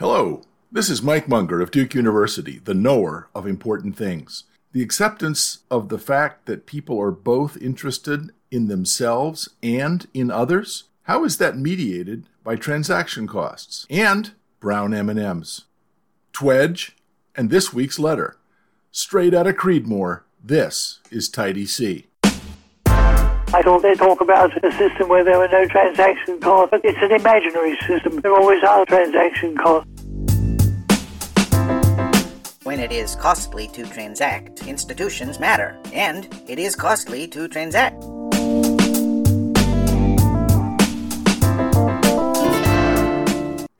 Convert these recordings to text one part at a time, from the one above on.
Hello, this is Mike Munger of Duke University, the knower of important things. The acceptance of the fact that people are both interested in themselves and in others, how is that mediated by transaction costs and brown M&Ms? TWEJ and this week's letter. Straight out of Creedmoor, this is Tidy C. I thought they talk about a system where there were no transaction costs. It's an imaginary system. There always are transaction costs. When it is costly to transact, institutions matter, and it is costly to transact.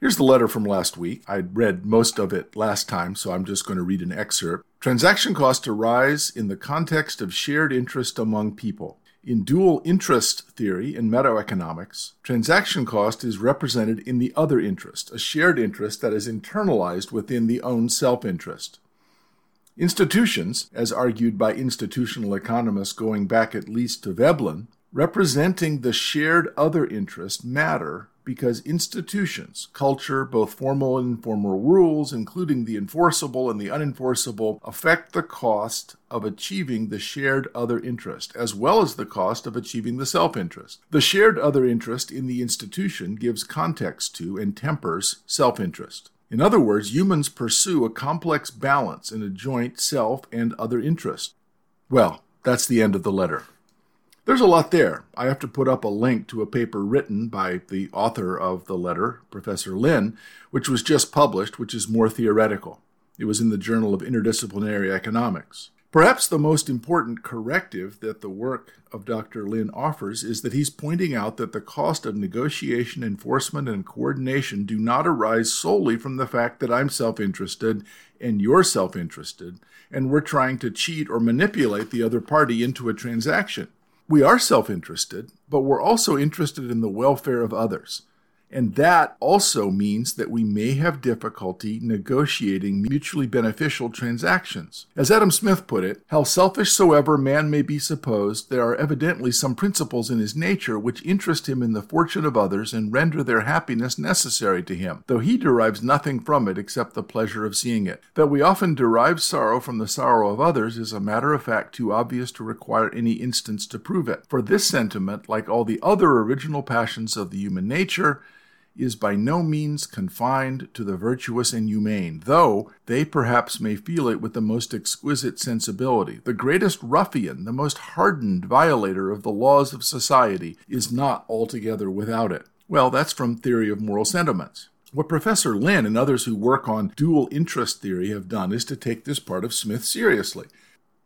Here's the letter from last week. I read most of it last time, so I'm just going to read an excerpt. Transaction costs arise in the context of shared interest among people. In dual interest theory in metaeconomics, transaction cost is represented in the other interest, a shared interest that is internalized within the own self interest. Institutions, as argued by institutional economists going back at least to Veblen, representing the shared other interest matter because institutions, culture, both formal and informal rules, including the enforceable and the unenforceable, affect the cost of achieving the shared other interest, as well as the cost of achieving the self interest. The shared other interest in the institution gives context to and tempers self interest. In other words, humans pursue a complex balance in a joint self and other interest. Well, that's the end of the letter. There's a lot there. I have to put up a link to a paper written by the author of the letter, Professor Lynne, which was just published, which is more theoretical. It was in the Journal of Interdisciplinary Economics. Perhaps the most important corrective that the work of Dr. Lynne offers is that he's pointing out that the cost of negotiation, enforcement, and coordination do not arise solely from the fact that I'm self interested and you're self interested, and we're trying to cheat or manipulate the other party into a transaction. We are self interested, but we're also interested in the welfare of others. And that also means that we may have difficulty negotiating mutually beneficial transactions. As Adam Smith put it, how selfish soever man may be supposed, there are evidently some principles in his nature which interest him in the fortune of others and render their happiness necessary to him, though he derives nothing from it except the pleasure of seeing it. That we often derive sorrow from the sorrow of others is a matter of fact too obvious to require any instance to prove it. For this sentiment, like all the other original passions of the human nature, is by no means confined to the virtuous and humane, though they perhaps may feel it with the most exquisite sensibility. The greatest ruffian, the most hardened violator of the laws of society, is not altogether without it. Well, that's from Theory of Moral Sentiments. What Professor Lynne and others who work on dual interest theory have done is to take this part of Smith seriously.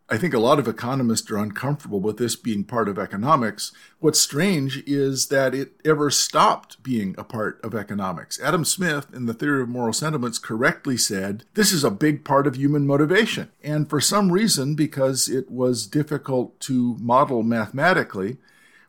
I think a lot of economists are uncomfortable with this being part of economics. What's strange is that it ever stopped being a part of economics. Adam Smith, in the Theory of Moral Sentiments, correctly said this is a big part of human motivation. And for some reason, because it was difficult to model mathematically,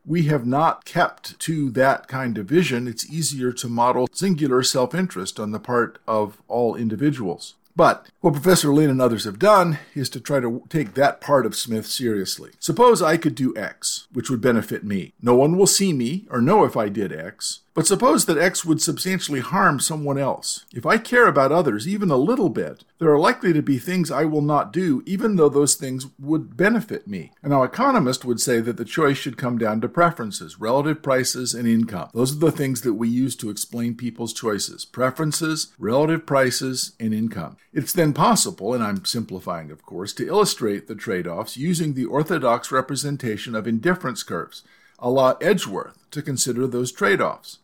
we have not kept to that kind of vision. It's easier to model singular self interest on the part of all individuals. But what Professor Lynne and others have done is to try to take that part of Smith seriously. Suppose I could do X, which would benefit me. No one will see me or know if I did X. But suppose that X would substantially harm someone else. If I care about others even a little bit, there are likely to be things I will not do, even though those things would benefit me. And now, economists would say that the choice should come down to preferences, relative prices, and income. Those are the things that we use to explain people's choices preferences, relative prices, and income. It's then possible, and I'm simplifying, of course, to illustrate the trade offs using the orthodox representation of indifference curves, a la Edgeworth, to consider those trade offs.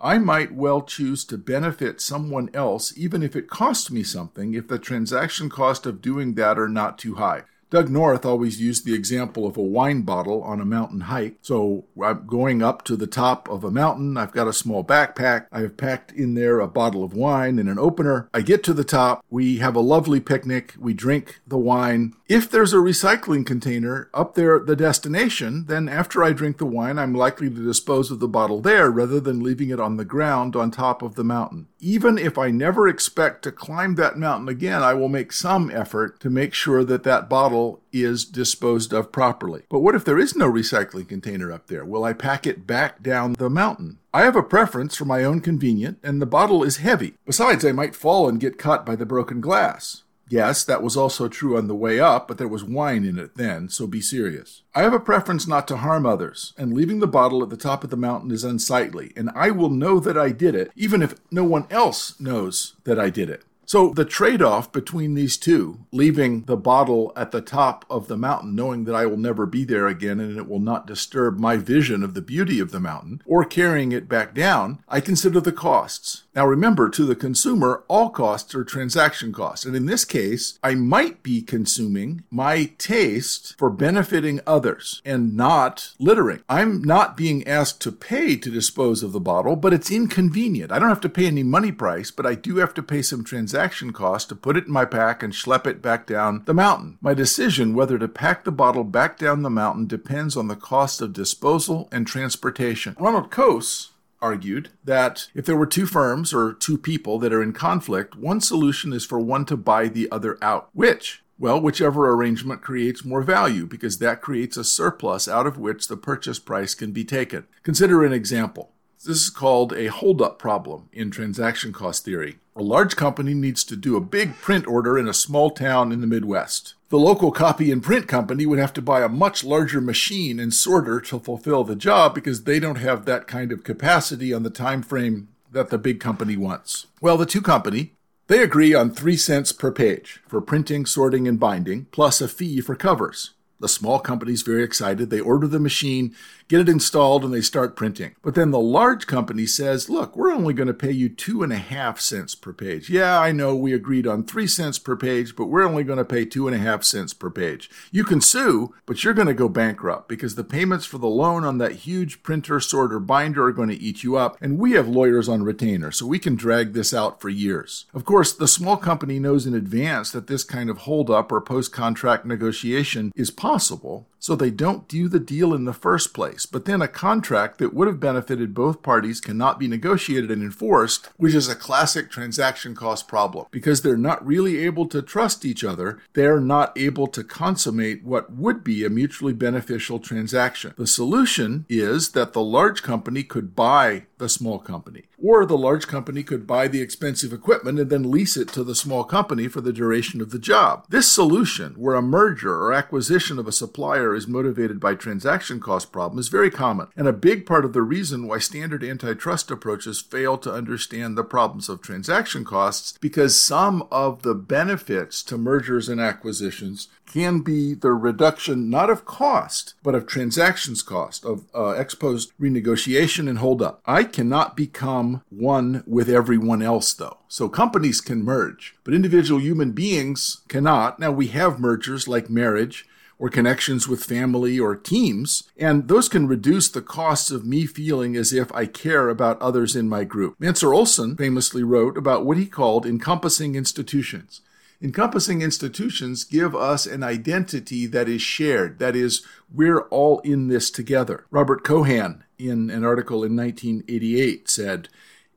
I might well choose to benefit someone else even if it costs me something if the transaction cost of doing that are not too high. Doug North always used the example of a wine bottle on a mountain hike. So I'm going up to the top of a mountain. I've got a small backpack. I have packed in there a bottle of wine and an opener. I get to the top. We have a lovely picnic. We drink the wine. If there's a recycling container up there at the destination, then after I drink the wine, I'm likely to dispose of the bottle there rather than leaving it on the ground on top of the mountain. Even if I never expect to climb that mountain again, I will make some effort to make sure that that bottle is disposed of properly. But what if there is no recycling container up there? Will I pack it back down the mountain? I have a preference for my own convenience, and the bottle is heavy. Besides, I might fall and get cut by the broken glass. Yes, that was also true on the way up, but there was wine in it then, so be serious. I have a preference not to harm others, and leaving the bottle at the top of the mountain is unsightly, and I will know that I did it, even if no one else knows that I did it. So the trade off between these two, leaving the bottle at the top of the mountain, knowing that I will never be there again and it will not disturb my vision of the beauty of the mountain, or carrying it back down, I consider the costs. Now remember, to the consumer, all costs are transaction costs. And in this case, I might be consuming my taste for benefiting others and not littering. I'm not being asked to pay to dispose of the bottle, but it's inconvenient. I don't have to pay any money price, but I do have to pay some transaction cost to put it in my pack and schlep it back down the mountain. My decision whether to pack the bottle back down the mountain depends on the cost of disposal and transportation. Ronald Coase argued that if there were two firms or two people that are in conflict, one solution is for one to buy the other out. Which? Well, whichever arrangement creates more value, because that creates a surplus out of which the purchase price can be taken. Consider an example. This is called a holdup problem in transaction cost theory. A large company needs to do a big print order in a small town in the Midwest. The local copy and print company would have to buy a much larger machine and sorter to fulfill the job because they don't have that kind of capacity on the time frame that the big company wants. Well, the two company, they agree on 3 cents per page for printing, sorting and binding plus a fee for covers. The small company's very excited. They order the machine, get it installed, and they start printing. But then the large company says, look, we're only going to pay you two and a half cents per page. Yeah, I know we agreed on three cents per page, but we're only going to pay two and a half cents per page. You can sue, but you're going to go bankrupt because the payments for the loan on that huge printer, sorter, binder are going to eat you up. And we have lawyers on retainer, so we can drag this out for years. Of course, the small company knows in advance that this kind of holdup or post contract negotiation is possible so they don't do the deal in the first place. But then a contract that would have benefited both parties cannot be negotiated and enforced, which is a classic transaction cost problem. Because they're not really able to trust each other, they're not able to consummate what would be a mutually beneficial transaction. The solution is that the large company could buy the small company. Or the large company could buy the expensive equipment and then lease it to the small company for the duration of the job. This solution, where a merger or acquisition of a supplier is motivated by transaction cost problem, is very common, and a big part of the reason why standard antitrust approaches fail to understand the problems of transaction costs because some of the benefits to mergers and acquisitions can be the reduction not of cost, but of transactions cost, of uh, ex post renegotiation and hold up. I cannot become one with everyone else, though. So companies can merge, but individual human beings cannot. Now, we have mergers like marriage or connections with family or teams, and those can reduce the costs of me feeling as if I care about others in my group. Mancur Olson famously wrote about what he called encompassing institutions. Encompassing institutions give us an identity that is shared. That is, we're all in this together. Robert Keohane, in an article in 1988, said,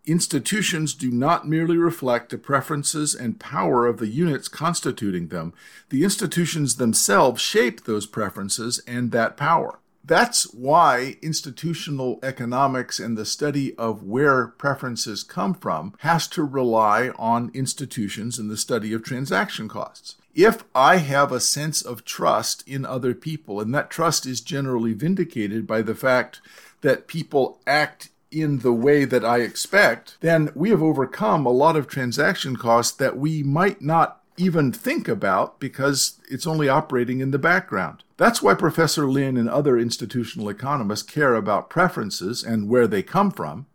Institutions do not merely reflect the preferences and power of the units constituting them. The institutions themselves shape those preferences and that power. That's why institutional economics and the study of where preferences come from has to rely on institutions and the study of transaction costs. If I have a sense of trust in other people, and that trust is generally vindicated by the fact that people act in the way that I expect, then we have overcome a lot of transaction costs that we might not even think about because it's only operating in the background. That's why Professor Lynne and other institutional economists care about preferences and where they come from.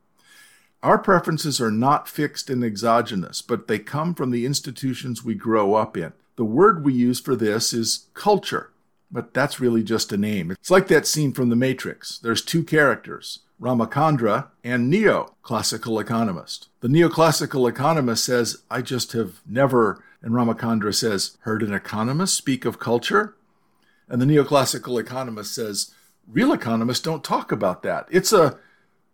Our preferences are not fixed and exogenous, but they come from the institutions we grow up in. The word we use for this is culture, but that's really just a name. It's like that scene from The Matrix. There's two characters. Rama-Kandra and Neo, classical economist. The neoclassical economist says, I just have never, and Rama-Kandra says, heard an economist speak of culture? And the neoclassical economist says, real economists don't talk about that. It's a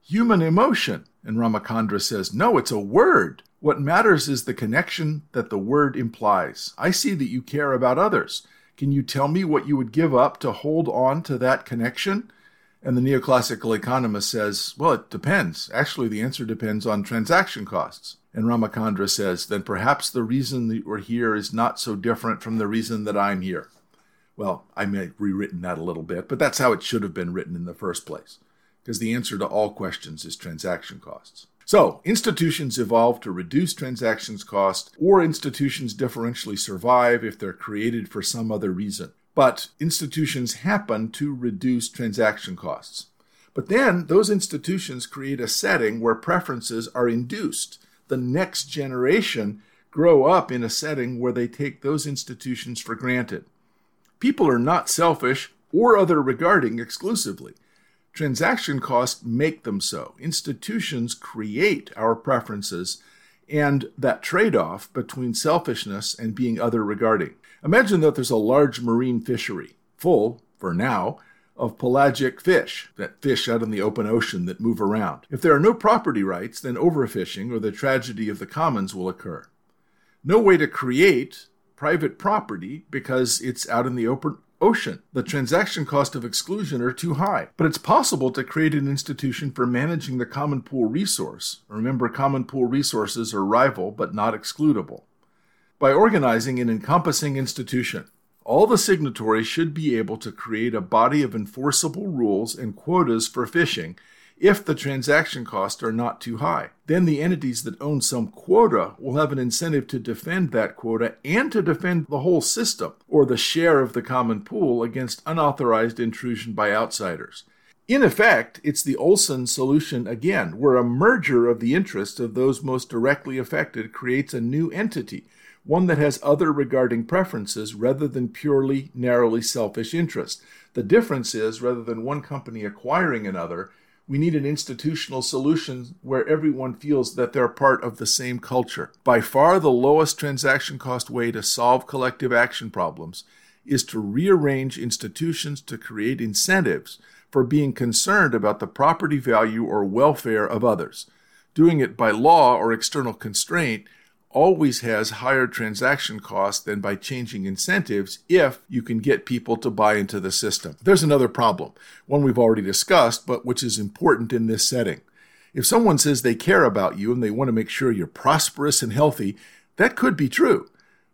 human emotion. And Rama-Kandra says, No, it's a word. What matters is the connection that the word implies. I see that you care about others. Can you tell me what you would give up to hold on to that connection? And the neoclassical economist says, Well, it depends. Actually, the answer depends on transaction costs. And Rama-Kandra says, Then perhaps the reason that we're here is not so different from the reason that I'm here. Well, I may have rewritten that a little bit, but that's how it should have been written in the first place, because the answer to all questions is transaction costs. So, institutions evolve to reduce transactions cost, or institutions differentially survive if they're created for some other reason. But institutions happen to reduce transaction costs. But then those institutions create a setting where preferences are induced. The next generation grow up in a setting where they take those institutions for granted. People are not selfish or other regarding exclusively. Transaction costs make them so. Institutions create our preferences and that trade off between selfishness and being other regarding. Imagine that there's a large marine fishery, full, for now, of pelagic fish, that fish out in the open ocean that move around. If there are no property rights, then overfishing or the tragedy of the commons will occur. No way to create private property because it's out in the open ocean. The transaction cost of exclusion are too high. But it's possible to create an institution for managing the common pool resource. Remember, common pool resources are rival but not excludable. By organizing an encompassing institution, all the signatories should be able to create a body of enforceable rules and quotas for fishing if the transaction costs are not too high. Then the entities that own some quota will have an incentive to defend that quota and to defend the whole system or the share of the common pool against unauthorized intrusion by outsiders. In effect, it's the Olson solution again, where a merger of the interests of those most directly affected creates a new entity, one that has other regarding preferences rather than purely narrowly selfish interest. The difference is rather than one company acquiring another, we need an institutional solution where everyone feels that they're part of the same culture. By far, the lowest transaction cost way to solve collective action problems is to rearrange institutions to create incentives for being concerned about the property value or welfare of others. Doing it by law or external constraint always has higher transaction costs than by changing incentives if you can get people to buy into the system. There's another problem, one we've already discussed, but which is important in this setting. If someone says they care about you and they want to make sure you're prosperous and healthy, that could be true.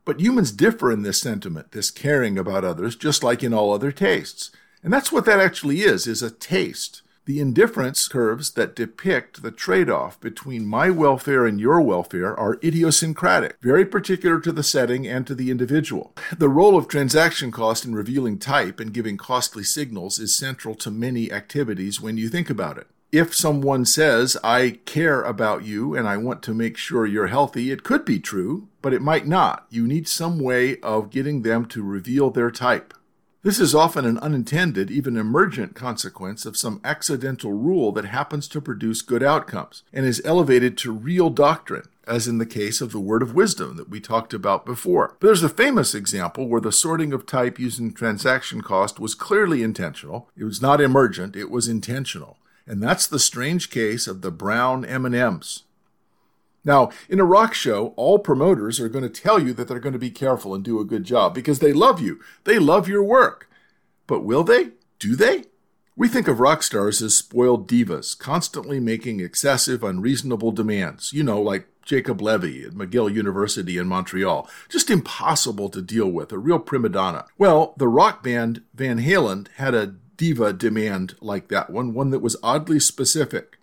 But humans differ in this sentiment, this caring about others, just like in all other tastes. And that's what that actually is, is a taste the indifference curves that depict the trade off between my welfare and your welfare are idiosyncratic, very particular to the setting and to the individual. The role of transaction cost in revealing type and giving costly signals is central to many activities when you think about it. If someone says, I care about you and I want to make sure you're healthy, it could be true, but it might not. You need some way of getting them to reveal their type. This is often an unintended, even emergent consequence of some accidental rule that happens to produce good outcomes and is elevated to real doctrine, as in the case of the word of wisdom that we talked about before. But there's a famous example where the sorting of type using transaction cost was clearly intentional. It was not emergent, it was intentional. And that's the strange case of the brown M&Ms. Now, in a rock show, all promoters are going to tell you that they're going to be careful and do a good job because they love you. They love your work. But will they? Do they? We think of rock stars as spoiled divas, constantly making excessive, unreasonable demands. You know, like Jacob Levy at McGill University in Montreal. Just impossible to deal with, a real prima donna. Well, the rock band Van Halen had a diva demand like that one, one that was oddly specific.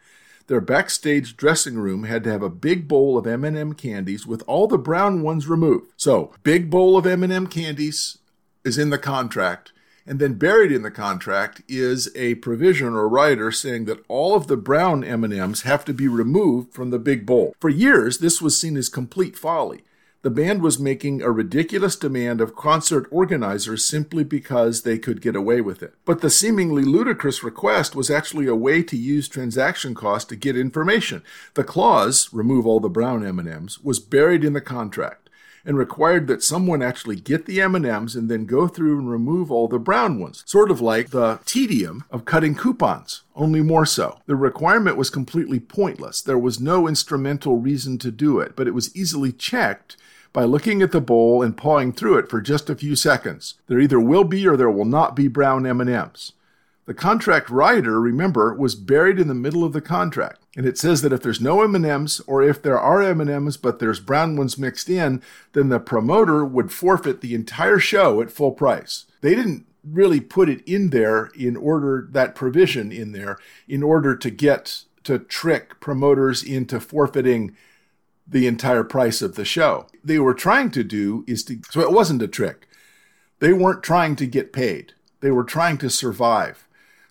Their backstage dressing room had to have a big bowl of M&M candies with all the brown ones removed. So, big bowl of M&M candies is in the contract. And then buried in the contract is a provision or rider saying that all of the brown M&Ms have to be removed from the big bowl. For years, this was seen as complete folly the band was making a ridiculous demand of concert organizers simply because they could get away with it. But the seemingly ludicrous request was actually a way to use transaction costs to get information. The clause, remove all the brown M&Ms, was buried in the contract. and required that someone actually get the M&Ms and then go through and remove all the brown ones, sort of like the tedium of cutting coupons, only more so. The requirement was completely pointless. There was no instrumental reason to do it, but it was easily checked by looking at the bowl and pawing through it for just a few seconds. There either will be or there will not be brown M&Ms. The contract rider, remember, was buried in the middle of the contract. And it says that if there's no M&Ms or if there are M&Ms but there's brown ones mixed in, then the promoter would forfeit the entire show at full price. They didn't really put it in there in order that provision in there in order to get to trick promoters into forfeiting the entire price of the show. They were trying to do is to so it wasn't a trick. They weren't trying to get paid. They were trying to survive.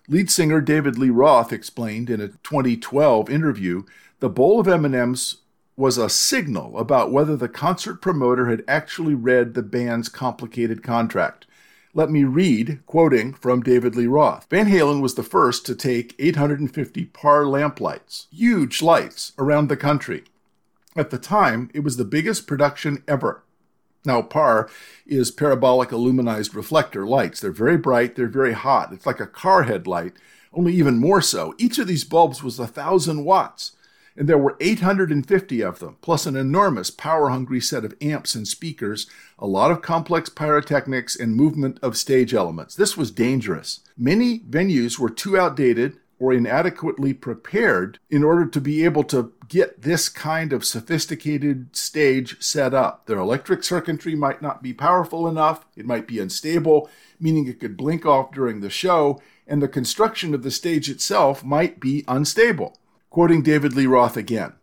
Lead singer David Lee Roth explained in a 2012 interview the bowl of M&Ms was a signal about whether the concert promoter had actually read the band's complicated contract. Let me read, quoting from David Lee Roth. Van Halen was the first to take 850 PAR lamplights, huge lights, around the country. At the time, it was the biggest production ever. Now, PAR is parabolic aluminized reflector lights. They're very bright, they're very hot. It's like a car headlight, only even more so. Each of these bulbs was a thousand watts, and there were 850 of them, plus an enormous power hungry set of amps and speakers, a lot of complex pyrotechnics, and movement of stage elements. This was dangerous. Many venues were too outdated or inadequately prepared in order to be able to get this kind of sophisticated stage set up. Their electric circuitry might not be powerful enough, it might be unstable, meaning it could blink off during the show, and the construction of the stage itself might be unstable. Quoting David Lee Roth again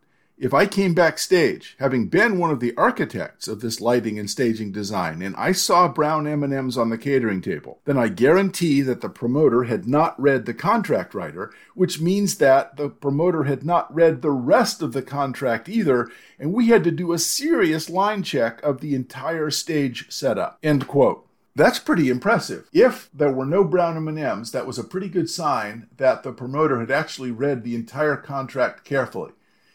if I came backstage, having been one of the architects of this lighting and staging design, and I saw brown M&Ms on the catering table, then I guarantee that the promoter had not read the contract rider, which means that the promoter had not read the rest of the contract either, and we had to do a serious line check of the entire stage setup. End quote. That's pretty impressive. If there were no brown M&Ms, that was a pretty good sign that the promoter had actually read the entire contract carefully.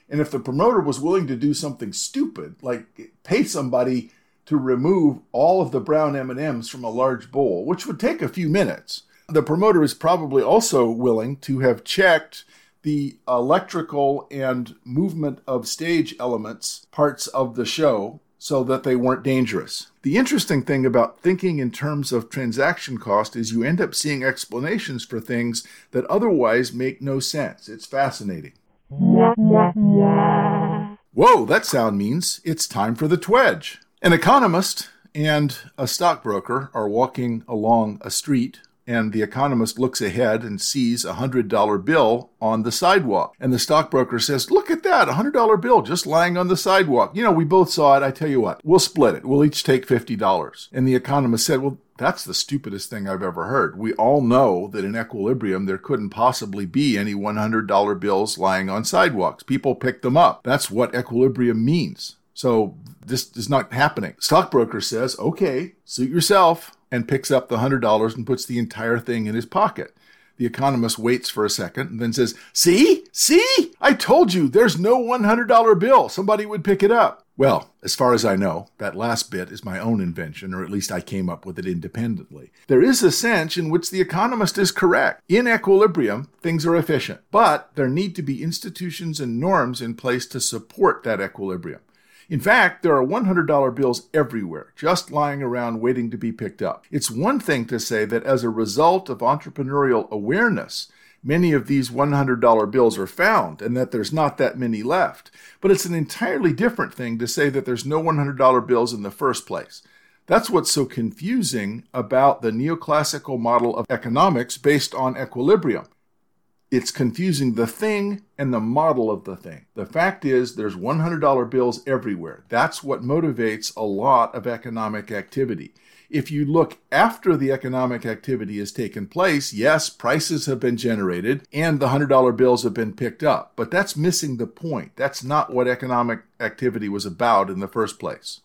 And if the promoter was willing to do something stupid, like pay somebody to remove all of the brown M&Ms from a large bowl, which would take a few minutes, the promoter is probably also willing to have checked the electrical and movement of stage elements parts of the show so that they weren't dangerous. The interesting thing about thinking in terms of transaction cost is you end up seeing explanations for things that otherwise make no sense. It's fascinating. Whoa, that sound means it's time for the TWEJ. An economist and a stockbroker are walking along a street and the economist looks ahead and sees a hundred dollar bill on the sidewalk. And the stockbroker says, Look at that, a hundred dollar bill just lying on the sidewalk. You know, we both saw it. I tell you what, we'll split it. We'll each take $50. And the economist said, Well, that's the stupidest thing I've ever heard. We all know that in equilibrium, there couldn't possibly be any $100 bills lying on sidewalks. People pick them up. That's what equilibrium means. So this is not happening. Stockbroker says, okay, suit yourself and picks up the $100 and puts the entire thing in his pocket. The economist waits for a second and then says, See? See? I told you there's no $100 bill. Somebody would pick it up. Well, as far as I know, that last bit is my own invention, or at least I came up with it independently. There is a sense in which the economist is correct. In equilibrium, things are efficient, but there need to be institutions and norms in place to support that equilibrium. In fact, there are $100 bills everywhere, just lying around waiting to be picked up. It's one thing to say that as a result of entrepreneurial awareness, many of these $100 bills are found and that there's not that many left. But it's an entirely different thing to say that there's no $100 bills in the first place. That's what's so confusing about the neoclassical model of economics based on equilibrium it's confusing the thing and the model of the thing. The fact is, there's $100 bills everywhere. That's what motivates a lot of economic activity. If you look after the economic activity has taken place, yes, prices have been generated and the $100 bills have been picked up. But that's missing the point. That's not what economic activity was about in the first place.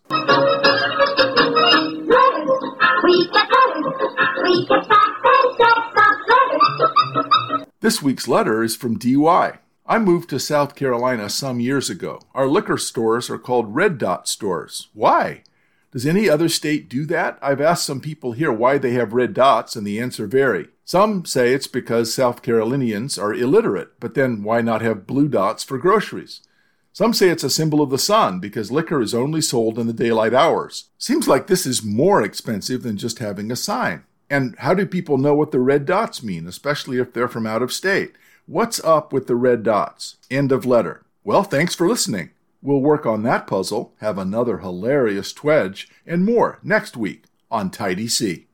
This week's letter is from DY. I moved to South Carolina some years ago. Our liquor stores are called Red Dot stores. Why? Does any other state do that? I've asked some people here why they have red dots, and the answer vary. Some say it's because South Carolinians are illiterate, but then why not have blue dots for groceries? Some say it's a symbol of the sun because liquor is only sold in the daylight hours. Seems like this is more expensive than just having a sign. And how do people know what the red dots mean, especially if they're from out of state? What's up with the red dots? End of letter. Well, thanks for listening. We'll work on that puzzle, have another hilarious TWEJ, and more next week on Tidy C.